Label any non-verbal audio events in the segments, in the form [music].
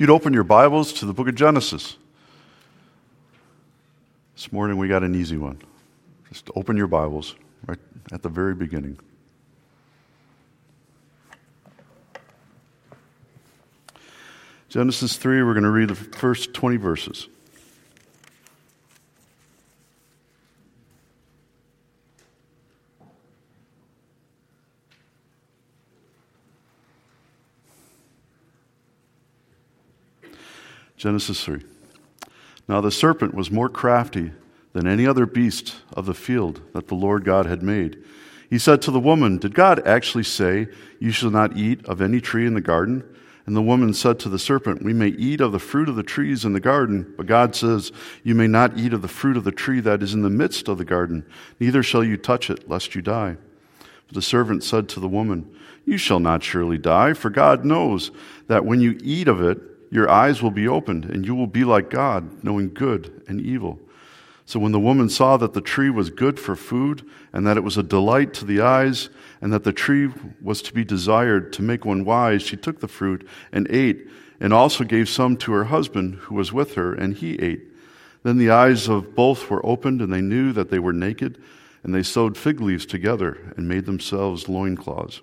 You'd open your Bibles to the book of Genesis. This morning we got an easy one. Just open your Bibles right at the very beginning. Genesis 3, we're going to read the first 20 verses. Genesis 3. Now the serpent was more crafty than any other beast of the field that the Lord God had made. He said to the woman, Did God actually say, You shall not eat of any tree in the garden? And the woman said to the serpent, We may eat of the fruit of the trees in the garden, but God says, You may not eat of the fruit of the tree that is in the midst of the garden, neither shall you touch it, lest you die. But the servant said to the woman, You shall not surely die, for God knows that when you eat of it, your eyes will be opened, and you will be like God, knowing good and evil. So when the woman saw that the tree was good for food, and that it was a delight to the eyes, and that the tree was to be desired to make one wise, she took the fruit and ate, and also gave some to her husband who was with her, and he ate. Then the eyes of both were opened, and they knew that they were naked, and they sewed fig leaves together and made themselves loincloths.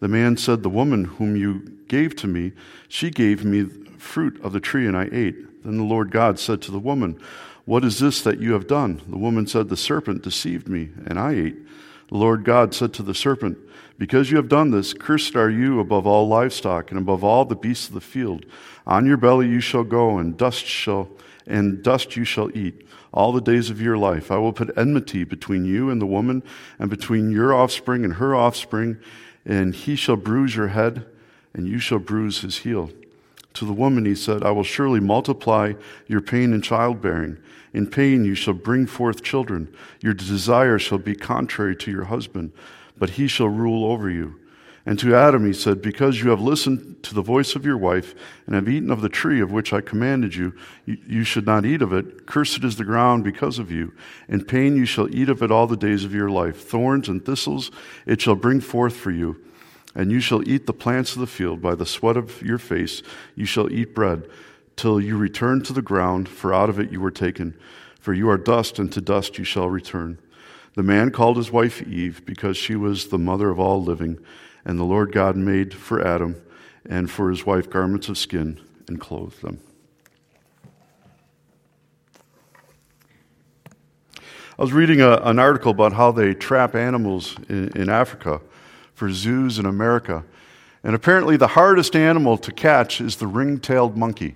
The man said, The woman whom you gave to me, she gave me fruit of the tree, and I ate. Then the Lord God said to the woman, What is this that you have done? The woman said, The serpent deceived me, and I ate. The Lord God said to the serpent, Because you have done this, cursed are you above all livestock and above all the beasts of the field. On your belly you shall go, and dust shall and dust you shall eat all the days of your life. I will put enmity between you and the woman, and between your offspring and her offspring, and he shall bruise your head, and you shall bruise his heel. To the woman he said, I will surely multiply your pain in childbearing. In pain you shall bring forth children. Your desire shall be contrary to your husband, but he shall rule over you. And to Adam he said, Because you have listened to the voice of your wife, and have eaten of the tree of which I commanded you, you should not eat of it. Cursed is the ground because of you. In pain you shall eat of it all the days of your life. Thorns and thistles it shall bring forth for you and you shall eat the plants of the field by the sweat of your face. You shall eat bread till you return to the ground, for out of it you were taken. For you are dust, and to dust you shall return. The man called his wife Eve, because she was the mother of all living. And the Lord God made for Adam and for his wife garments of skin and clothed them. I was reading a, an article about how they trap animals in, in Africa for zoos in America. And apparently, the hardest animal to catch is the ring tailed monkey.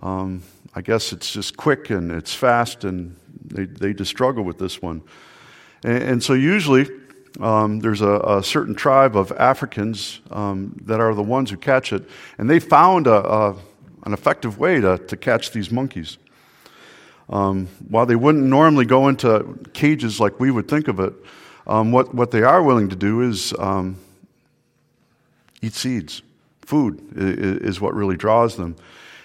Um, I guess it's just quick and it's fast, and they, they just struggle with this one. And, and so, usually, um, there's a, a, certain tribe of Africans um, that are the ones who catch it, and they found a, a, an effective way to, to catch these monkeys. Um, while they wouldn't normally go into cages like we would think of it, um, what, what they are willing to do is um, eat seeds. Food is, is, what really draws them.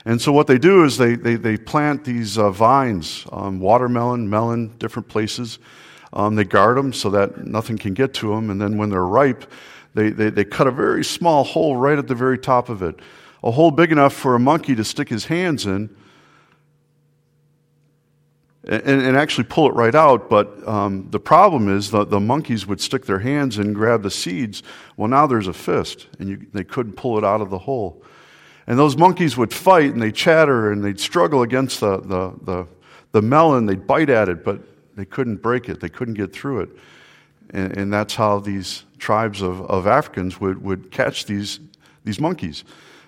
And so what they do is they, they, they plant these uh, vines, um, watermelon, melon, different places. Um, they guard them so that nothing can get to them. And then when they're ripe, they, they, they cut a very small hole right at the very top of it. A hole big enough for a monkey to stick his hands in and, and actually pull it right out. But um, the problem is the, the monkeys would stick their hands and grab the seeds. Well, now there's a fist, and you, they couldn't pull it out of the hole. And those monkeys would fight and they'd chatter and they'd struggle against the, the, the, the melon. They'd bite at it, but they couldn't break it, they couldn't get through it. And, and that's how these tribes of, of Africans would, would catch these, these monkeys.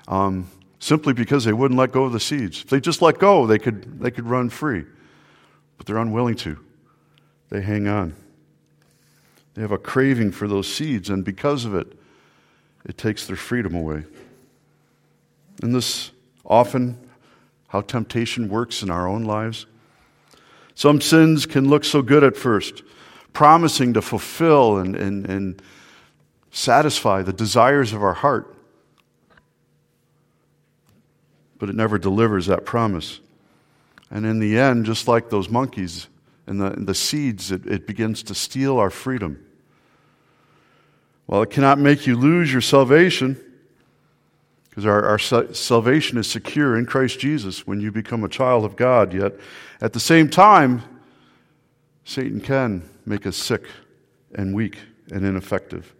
Um, simply because they wouldn't let go of the seeds. If they just let go, they could, they could run free but they're unwilling to. They hang on. They have a craving for those seeds, and because of it, it takes their freedom away. And this often how temptation works in our own lives. Some sins can look so good at first, promising to fulfill and, and, and satisfy the desires of our heart. But it never delivers that promise. And in the end, just like those monkeys and the, the seeds, it, it begins to steal our freedom. While it cannot make you lose your salvation, because our, our salvation is secure in Christ Jesus when you become a child of God, yet at the same time, Satan can make us sick and weak and ineffective.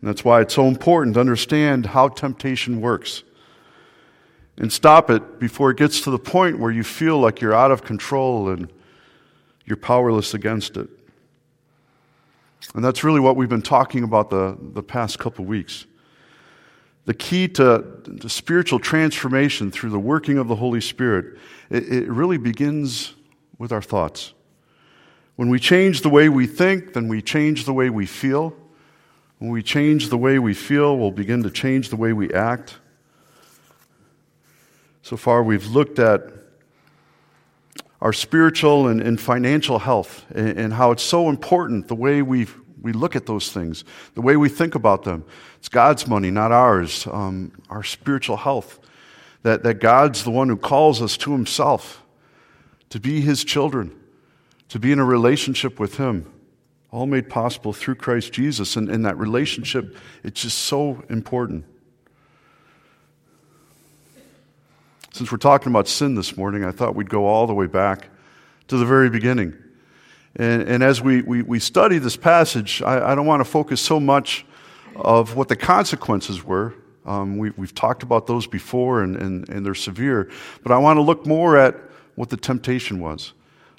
And that's why it's so important to understand how temptation works and stop it before it gets to the point where you feel like you're out of control and you're powerless against it. And that's really what we've been talking about the, the past couple weeks. The key to, to spiritual transformation through the working of the Holy Spirit, it, it really begins with our thoughts. When we change the way we think, then we change the way we feel. When we change the way we feel, we'll begin to change the way we act. So far, we've looked at our spiritual and, and financial health and, and, how it's so important the way we we look at those things, the way we think about them. It's God's money, not ours. Um, our spiritual health. That, that God's the one who calls us to Himself, to be His children, to be in a relationship with Him. All made possible through Christ Jesus. And, and that relationship, it's just so important. Since we're talking about sin this morning, I thought we'd go all the way back to the very beginning. And, and as we, we, we, study this passage, I, I, don't want to focus so much of what the consequences were. Um, we, have talked about those before, and, and, and, they're severe. But I want to look more at what the temptation was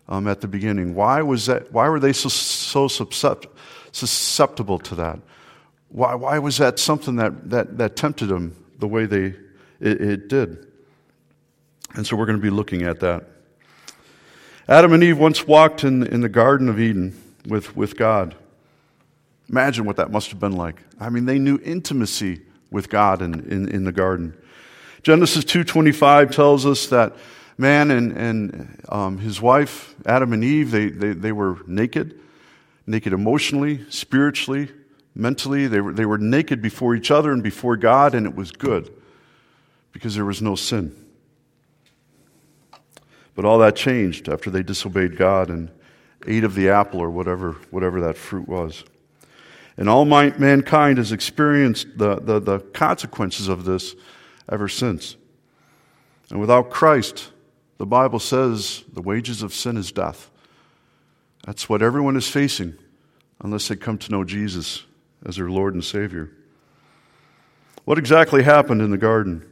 um, at the beginning. Why, was that, why were they so, so susceptible to that? Why, why was that something that, that, that tempted them the way they, it, it did? And so we're going to be looking at that. Adam and Eve once walked in, in the Garden of Eden with, with God. Imagine what that must have been like. I mean, they knew intimacy with God in, in, in the garden. Genesis 2.25 tells us that man and, and um, his wife, Adam and Eve, they, they, they were naked, naked emotionally, spiritually, mentally. They were, they were naked before each other and before God, and it was good because there was no sin. But all that changed after they disobeyed God and ate of the apple or whatever, whatever that fruit was. And all my, mankind has experienced the, the, the consequences of this ever since. And without Christ, the Bible says the wages of sin is death. That's what everyone is facing unless they come to know Jesus as their Lord and Savior. What exactly happened in the garden?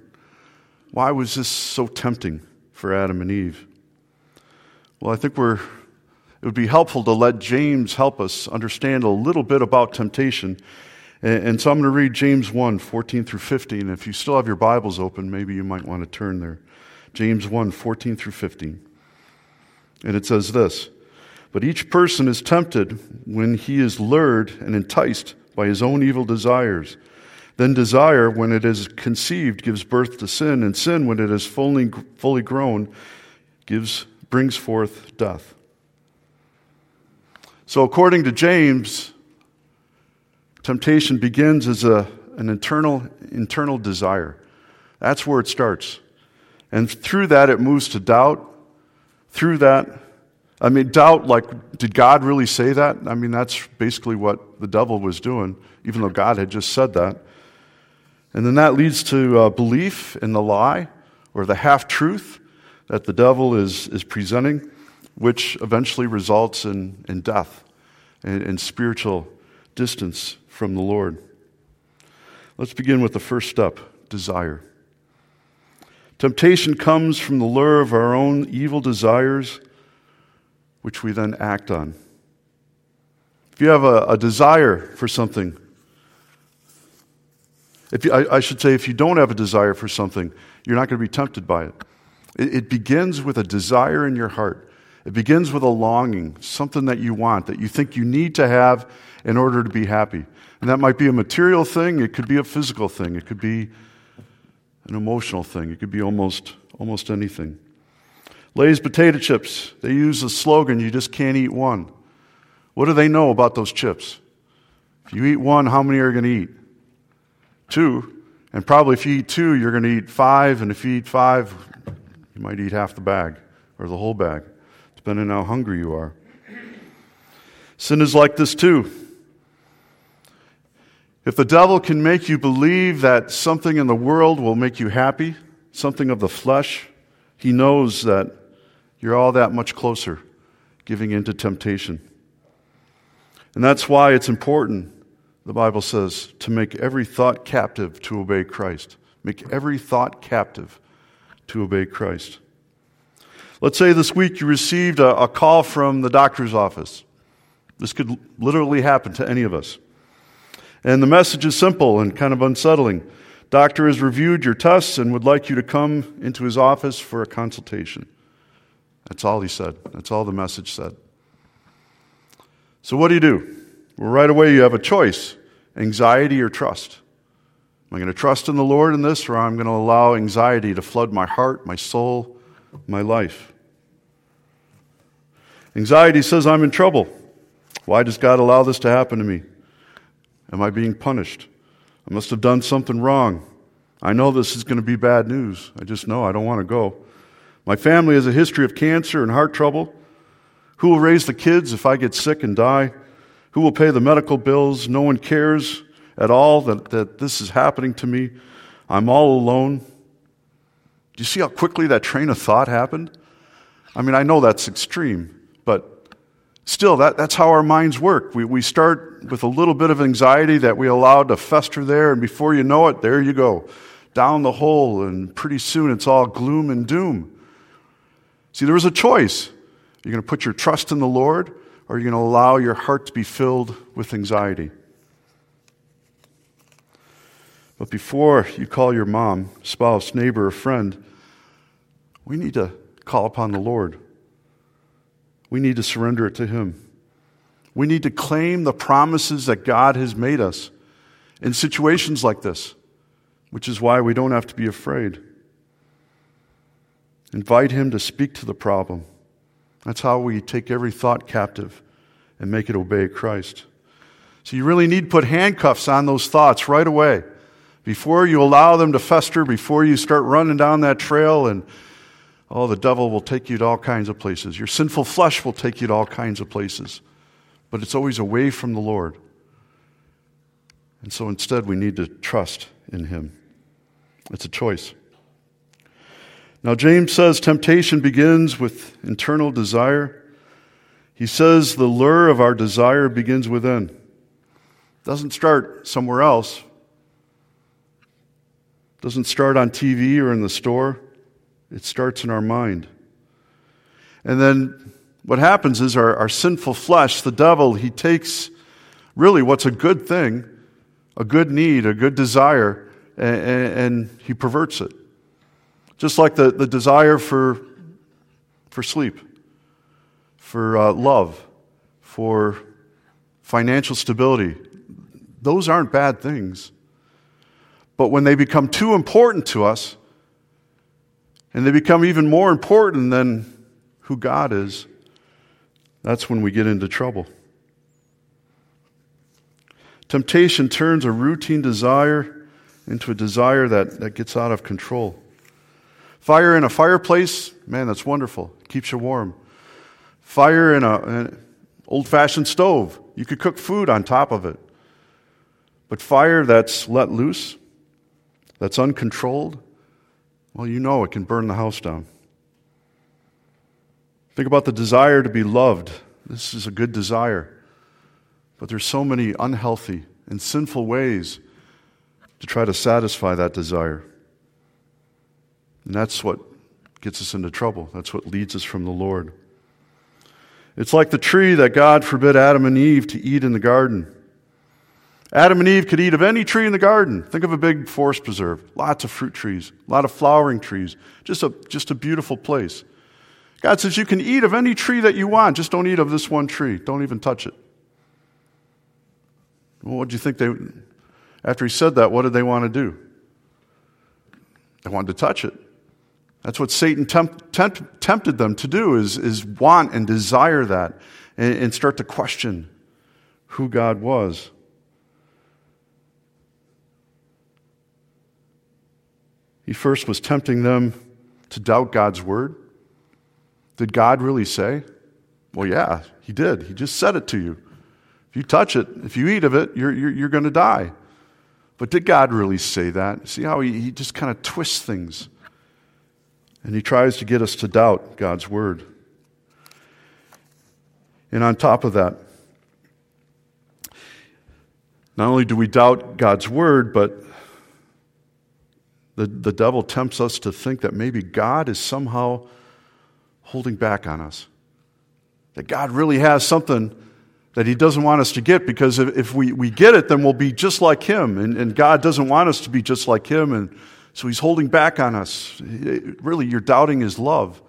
Why was this so tempting for Adam and Eve? Well, I think we're, it would be helpful to let James help us understand a little bit about temptation. And, and so I'm going to read James 1 14 through 15. If you still have your Bibles open, maybe you might want to turn there. James 1 14 through 15. And it says this But each person is tempted when he is lured and enticed by his own evil desires. Then desire, when it is conceived, gives birth to sin, and sin, when it is fully, fully grown, gives brings forth death. So, according to James, temptation begins as a, an internal, internal desire. That's where it starts. And through that, it moves to doubt. Through that, I mean, doubt like, did God really say that? I mean, that's basically what the devil was doing, even though God had just said that. And then that leads to uh, belief in the lie or the half truth that the devil is, is presenting, which eventually results in, in death and, spiritual distance from the Lord. Let's begin with the first step desire. Temptation comes from the lure of our own evil desires, which we then act on. If you have a, a desire for something, if you, I, I should say, if you don't have a desire for something, you're not going to be tempted by it. It, begins with a desire in your heart. It begins with a longing, something that you want, that you think you need to have in order to be happy. And that might be a material thing, it could be a physical thing, it could be an emotional thing, it could be almost, almost anything. Lay's potato chips, they use the slogan, you just can't eat one. What do they know about those chips? If you eat one, how many are you going to eat? Two. And probably if you eat two, you're going to eat five. And if you eat five, you might eat half the bag or the whole bag, depending on how hungry you are. Sin is like this too. If the devil can make you believe that something in the world will make you happy, something of the flesh, he knows that you're all that much closer giving in to temptation. And that's why it's important, the Bible says, to make every thought captive to obey Christ. Make every thought captive to obey Christ. Let's say this week you received a, a call from the doctor's office. This could literally happen to any of us. And the message is simple and kind of unsettling. Doctor has reviewed your tests and would like you to come into his office for a consultation. That's all he said. That's all the message said. So, what do you do? Well, right away, you have a choice anxiety or trust. Am I going to trust in the Lord in this, or I'm going to allow anxiety to flood my heart, my soul, my life? Anxiety says, I'm in trouble. Why does God allow this to happen to me? Am I being punished? I must have done something wrong. I know this is going to be bad news. I just know I don't want to go. My family has a history of cancer and heart trouble. Who will raise the kids if I get sick and die? Who will pay the medical bills? No one cares at all that, that this is happening to me. I'm all alone. Do you see how quickly that train of thought happened? I mean, I know that's extreme, but Still, that, that's how our minds work. We, we start with a little bit of anxiety that we allow to fester there, and before you know it, there you go, down the hole, and pretty soon it's all gloom and doom. See, there was a choice. You're going to put your trust in the Lord, or you're going to allow your heart to be filled with anxiety. But before you call your mom, spouse, neighbor, or friend, we need to call upon the Lord. We need to surrender it to Him. We need to claim the promises that God has made us in situations like this, which is why we don't have to be afraid. Invite Him to speak to the problem. That's how we take every thought captive and make it obey Christ. So you really need to put handcuffs on those thoughts right away. Before you allow them to fester, before you start running down that trail and Oh, the devil will take you to all kinds of places. Your sinful flesh will take you to all kinds of places. But it's always away from the Lord. And so instead, we need to trust in Him. It's a choice. Now, James says temptation begins with internal desire. He says the lure of our desire begins within. It doesn't start somewhere else. Doesn't start on TV or in the store. It starts in our mind. And then what happens is our, our sinful flesh, the devil, he takes really what's a good thing, a good need, a good desire, and, and he perverts it. Just like the, the desire for, for sleep, for uh, love, for financial stability. Those aren't bad things. But when they become too important to us, and they become even more important than who God is, that's when we get into trouble. Temptation turns a routine desire into a desire that, that gets out of control. Fire in a fireplace, man, that's wonderful. Keeps you warm. Fire in an old fashioned stove, you could cook food on top of it. But fire that's let loose, that's uncontrolled, well, you know it can burn the house down. Think about the desire to be loved. This is a good desire. But there's so many unhealthy and sinful ways to try to satisfy that desire. And that's what gets us into trouble. That's what leads us from the Lord. It's like the tree that God forbid Adam and Eve to eat in the garden. Adam and Eve could eat of any tree in the garden. Think of a big forest preserve, lots of fruit trees, a lot of flowering trees, just a, just a beautiful place. God says you can eat of any tree that you want, just don't eat of this one tree. Don't even touch it. Well, what do you think they, after he said that, what did they want to do? They wanted to touch it. That's what Satan tempt, tempt, tempted them to do is, is want and desire that and, and start to question who God was. He first was tempting them to doubt God's word. Did God really say? Well, yeah, He did. He just said it to you. If you touch it, if you eat of it, you're, you're, you're going to die. But did God really say that? See how He, he just kind of twists things. And he tries to get us to doubt God's word. And on top of that, not only do we doubt God's word, but the, the devil tempts us to think that maybe God is somehow holding back on us. That God really has something that he doesn't want us to get because if, if we, we get it, then we'll be just like him. And, and God doesn't want us to be just like him. And so he's holding back on us. Really, you're doubting his love,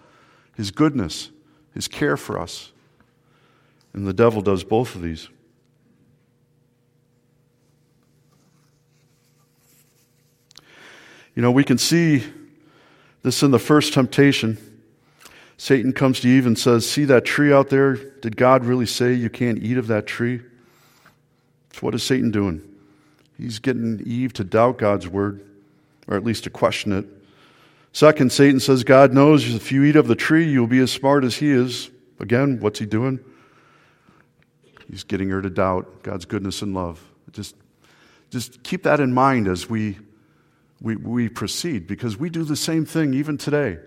his goodness, his care for us. And the devil does both of these. You know, we can see this in the first temptation. Satan comes to Eve and says, See that tree out there? Did God really say you can't eat of that tree? So, what is Satan doing? He's getting Eve to doubt God's word or at least to question it. Second, Satan says God knows if you eat of the tree, you'll be as smart as he is. Again, what's he doing? He's getting her to doubt God's goodness and love. Just, just keep that in mind as we, we, we proceed, because we do the same thing even today.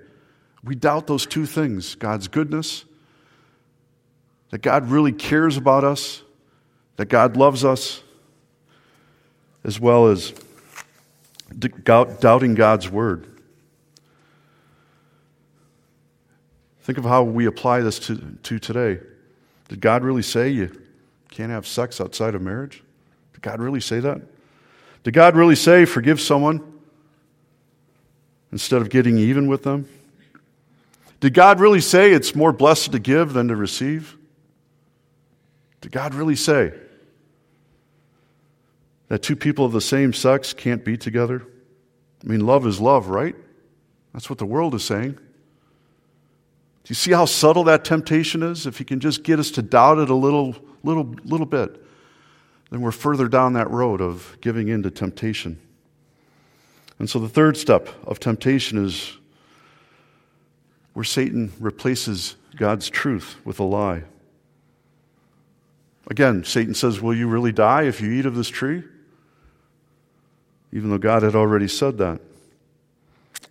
We doubt those two things God's goodness, that God really cares about us, that God loves us, as well as doubting God's word. Think of how we apply this to, to today. Did God really say you can't have sex outside of marriage? Did God really say that? Did God really say forgive someone instead of getting even with them? Did God really say it's more blessed to give than to receive? Did God really say that two people of the same sex can't be together? I mean, love is love, right? That's what the world is saying. Do you see how subtle that temptation is? If he can just get us to doubt it a little, little, little bit, then we're further down that road of giving in to temptation. And so the third step of temptation is where Satan replaces God's truth with a lie. Again, Satan says, Will you really die if you eat of this tree? even though God had already said that.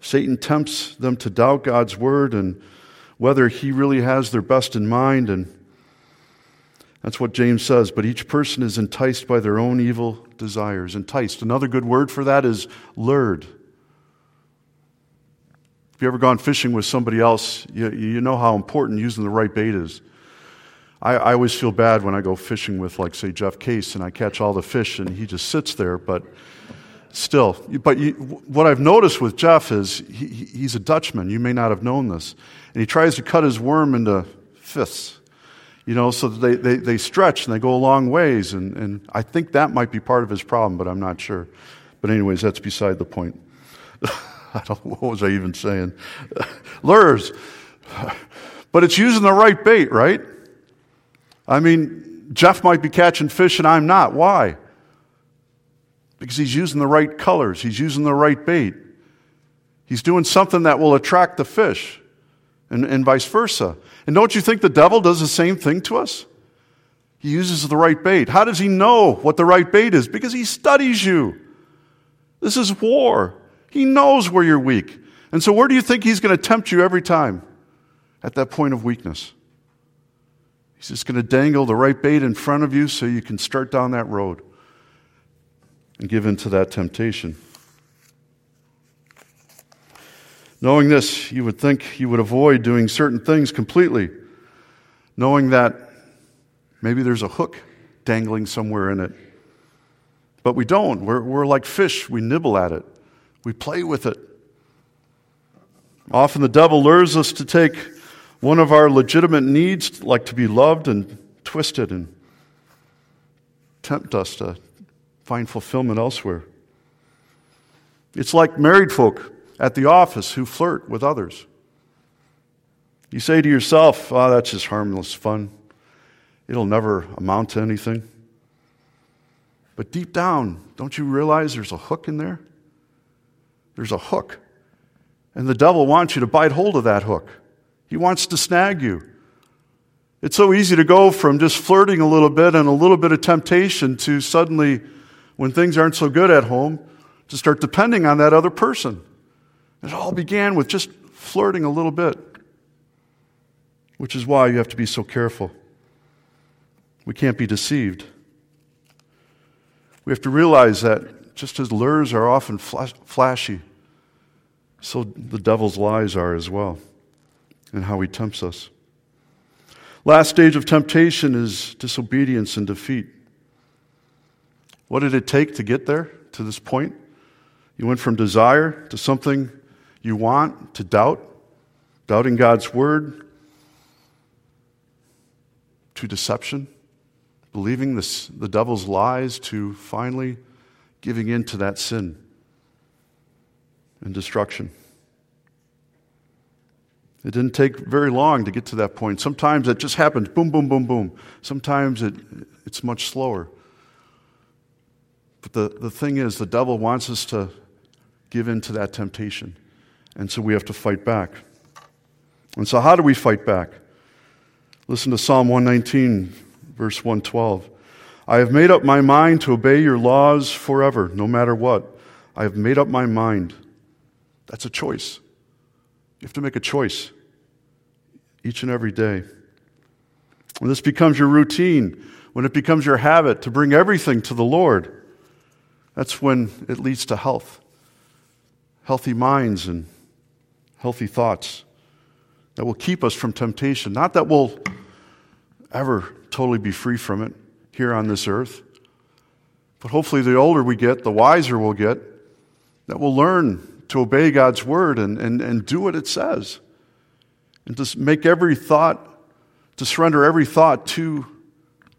Satan tempts them to doubt God's word and whether he really has their best in mind. And that's what James says. But each person is enticed by their own evil desires. Enticed. Another good word for that is lured. If you ever gone fishing with somebody else, you, you know how important using the right bait is. I, I always feel bad when I go fishing with, like, say, Jeff Case, and I catch all the fish and he just sits there. But still. But you, what I've noticed with Jeff is he, he's a Dutchman. You may not have known this. And he tries to cut his worm into fifths, you know, so they, they, they stretch and they go a long ways. And, and I think that might be part of his problem, but I'm not sure. But, anyways, that's beside the point. [laughs] I don't, what was I even saying? [laughs] Lures. But it's using the right bait, right? I mean, Jeff might be catching fish and I'm not. Why? because he's using the right colors, he's using the right bait. He's doing something that will attract the fish, and, and vice versa. And don't you think the devil does the same thing to us? He uses the right bait. How does he know what the right bait is? Because he studies you. This is war. He knows where you're weak. And so, where do you think he's going to tempt you every time? At that point of weakness. He's just going to dangle the right bait in front of you so you can start down that road and give in to that temptation. Knowing this, you would think you would avoid doing certain things completely, knowing that maybe there's a hook dangling somewhere in it. But we don't. We're, we're like fish, we nibble at it, we play with it. Often the devil lures us to take one of our legitimate needs, like to be loved, and twist it and tempt us to find fulfillment elsewhere. It's like married folk at the office who flirt with others. You say to yourself, oh, that's just harmless fun. It'll never amount to anything. But deep down, don't you realize there's a hook in there? There's a hook. And the devil wants you to bite hold of that hook. He wants to snag you. It's so easy to go from just flirting a little bit and a little bit of temptation to suddenly, when things aren't so good at home, to start depending on that other person. It all began with just flirting a little bit, which is why you have to be so careful. We can't be deceived. We have to realize that just as lures are often flashy, so the devil's lies are as well, and how he tempts us. Last stage of temptation is disobedience and defeat. What did it take to get there, to this point? You went from desire to something you want to doubt, doubting God's word, to deception, believing this, the devil's lies, to finally giving in to that sin and destruction. It didn't take very long to get to that point. Sometimes it just happens boom, boom, boom, boom. Sometimes it, it's much slower. But the, the thing is, the devil wants us to give in to that temptation. And so we have to fight back. And so, how do we fight back? Listen to Psalm 119, verse 112. I have made up my mind to obey your laws forever, no matter what. I have made up my mind. That's a choice. You have to make a choice each and every day. When this becomes your routine, when it becomes your habit to bring everything to the Lord, that's when it leads to health, healthy minds, and healthy thoughts that will keep us from temptation. Not that we'll ever totally be free from it here on this earth, but hopefully, the older we get, the wiser we'll get, that we'll learn to obey God's word and, and, and do what it says. And to make every thought, to surrender every thought to,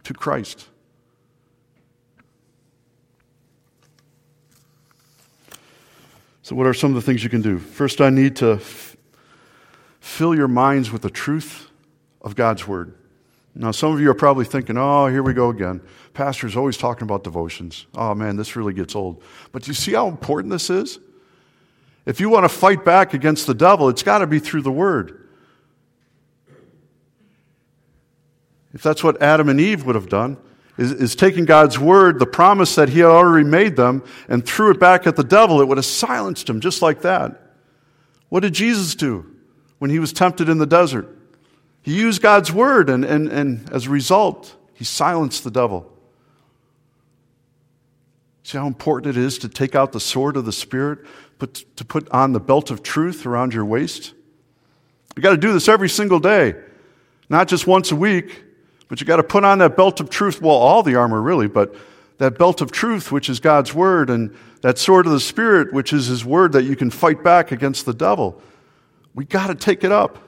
to Christ. So, what are some of the things you can do? First, I need to f- fill your minds with the truth of God's Word. Now, some of you are probably thinking, oh, here we go again. Pastor's always talking about devotions. Oh, man, this really gets old. But do you see how important this is? If you want to fight back against the devil, it's got to be through the Word. If that's what Adam and Eve would have done, is, is taking God's word, the promise that he had already made them, and threw it back at the devil, it would have silenced him just like that. What did Jesus do when he was tempted in the desert? He used God's word, and, and, and as a result, he silenced the devil. See how important it is to take out the sword of the Spirit, put, to put on the belt of truth around your waist? You got to do this every single day, not just once a week. But you got to put on that belt of truth. Well, all the armor, really, but that belt of truth, which is God's word, and that sword of the Spirit, which is His word that you can fight back against the devil. We got to take it up.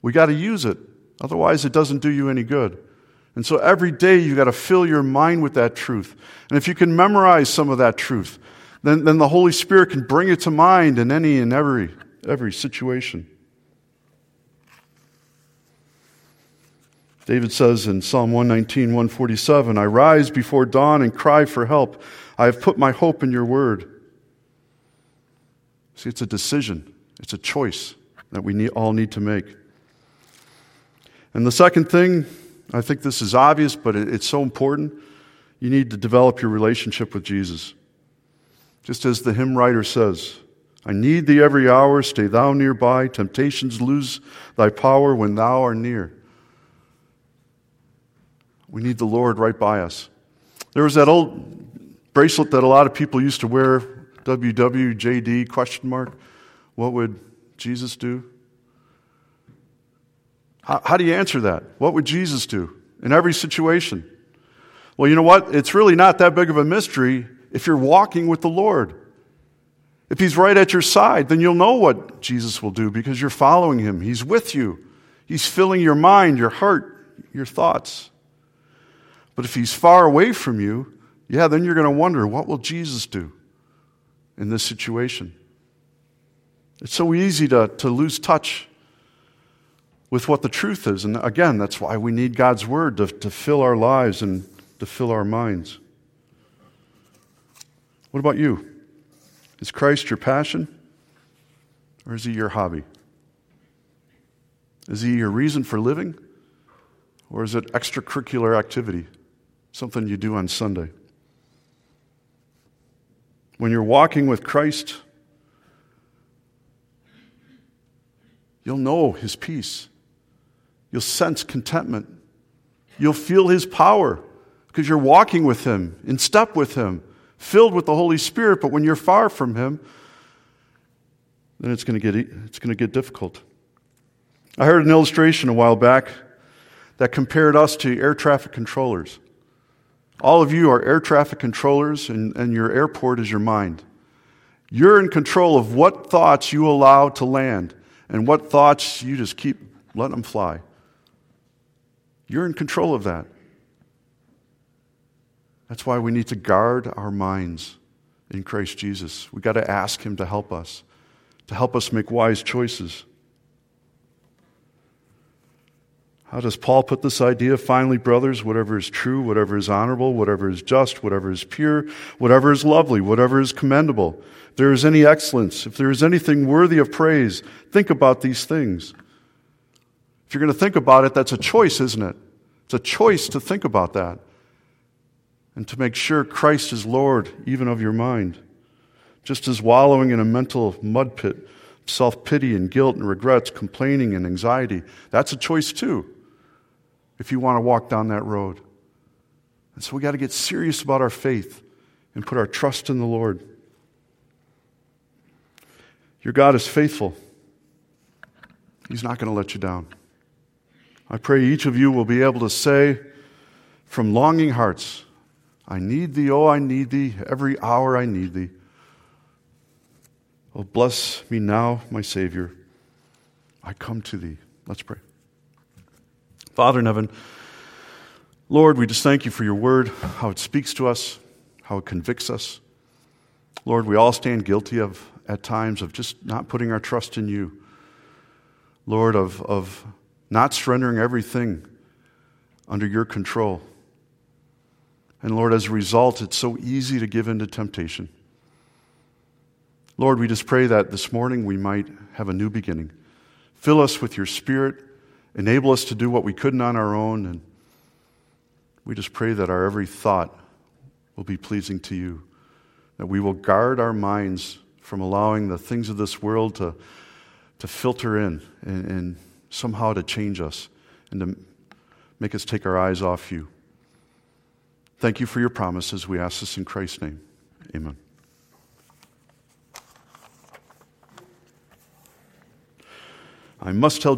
We got to use it. Otherwise, it doesn't do you any good. And so every day you got to fill your mind with that truth. And if you can memorize some of that truth, then, then the Holy Spirit can bring it to mind in any and every, every situation. David says in Psalm 119, 147, I rise before dawn and cry for help. I have put my hope in your word. See, it's a decision, it's a choice that we need, all need to make. And the second thing, I think this is obvious, but it, it's so important. You need to develop your relationship with Jesus. Just as the hymn writer says, I need thee every hour, stay thou nearby. Temptations lose thy power when thou art near. We need the Lord right by us. There was that old bracelet that a lot of people used to wear, WWJD question mark. What would Jesus do? How, how do you answer that? What would Jesus do in every situation? Well, you know what? It's really not that big of a mystery if you're walking with the Lord. If He's right at your side, then you'll know what Jesus will do because you're following Him. He's with you, He's filling your mind, your heart, your thoughts. But if he's far away from you, yeah, then you're going to wonder what will Jesus do in this situation? It's so easy to, to lose touch with what the truth is. And again, that's why we need God's Word to, to fill our lives and to fill our minds. What about you? Is Christ your passion or is he your hobby? Is he your reason for living or is it extracurricular activity, something you do on Sunday? When you're walking with Christ, you'll know his peace. You'll sense contentment. You'll feel his power because you're walking with him, in step with him filled with the Holy Spirit, but when you're far from Him, then it's going to get, it's going to get difficult. I heard an illustration a while back that compared us to air traffic controllers. All of you are air traffic controllers, and, and your airport is your mind. You're in control of what thoughts you allow to land and what thoughts you just keep letting them fly. You're in control of that. That's why we need to guard our minds in Christ Jesus. We've got to ask Him to help us, to help us make wise choices. How does Paul put this idea? Finally, brothers, whatever is true, whatever is honorable, whatever is just, whatever is pure, whatever is lovely, whatever is commendable, if there is any excellence, if there is anything worthy of praise, think about these things. If you're going to think about it, that's a choice, isn't it? It's a choice to think about that and to make sure Christ is Lord even of your mind. Just as wallowing in a mental mud pit, self pity and guilt and regrets, complaining and anxiety, that's a choice too, if you want to walk down that road. And so we got to get serious about our faith and put our trust in the Lord. Your God is faithful, He's not going to let you down. I pray each of you will be able to say from longing hearts, I need thee, oh, I need thee. Every hour I need thee. Oh, bless me now, my Savior. I come to thee. Let's pray. Father in heaven, Lord, we just thank you for your word, how it speaks to us, how it convicts us. Lord, we all stand guilty of, at times, of just not putting our trust in you. Lord, of, of not surrendering everything under your control. And Lord, as a result, it's so easy to give in to temptation. Lord, we just pray that this morning we might have a new beginning. Fill us with your spirit, enable us to do what we couldn't on our own, and we just pray that our every thought will be pleasing to you, that we will guard our minds from allowing the things of this world to, to filter in and, and somehow to change us and to make us take our eyes off you. Thank you for your promises. We ask this in Christ's name. Amen. I must tell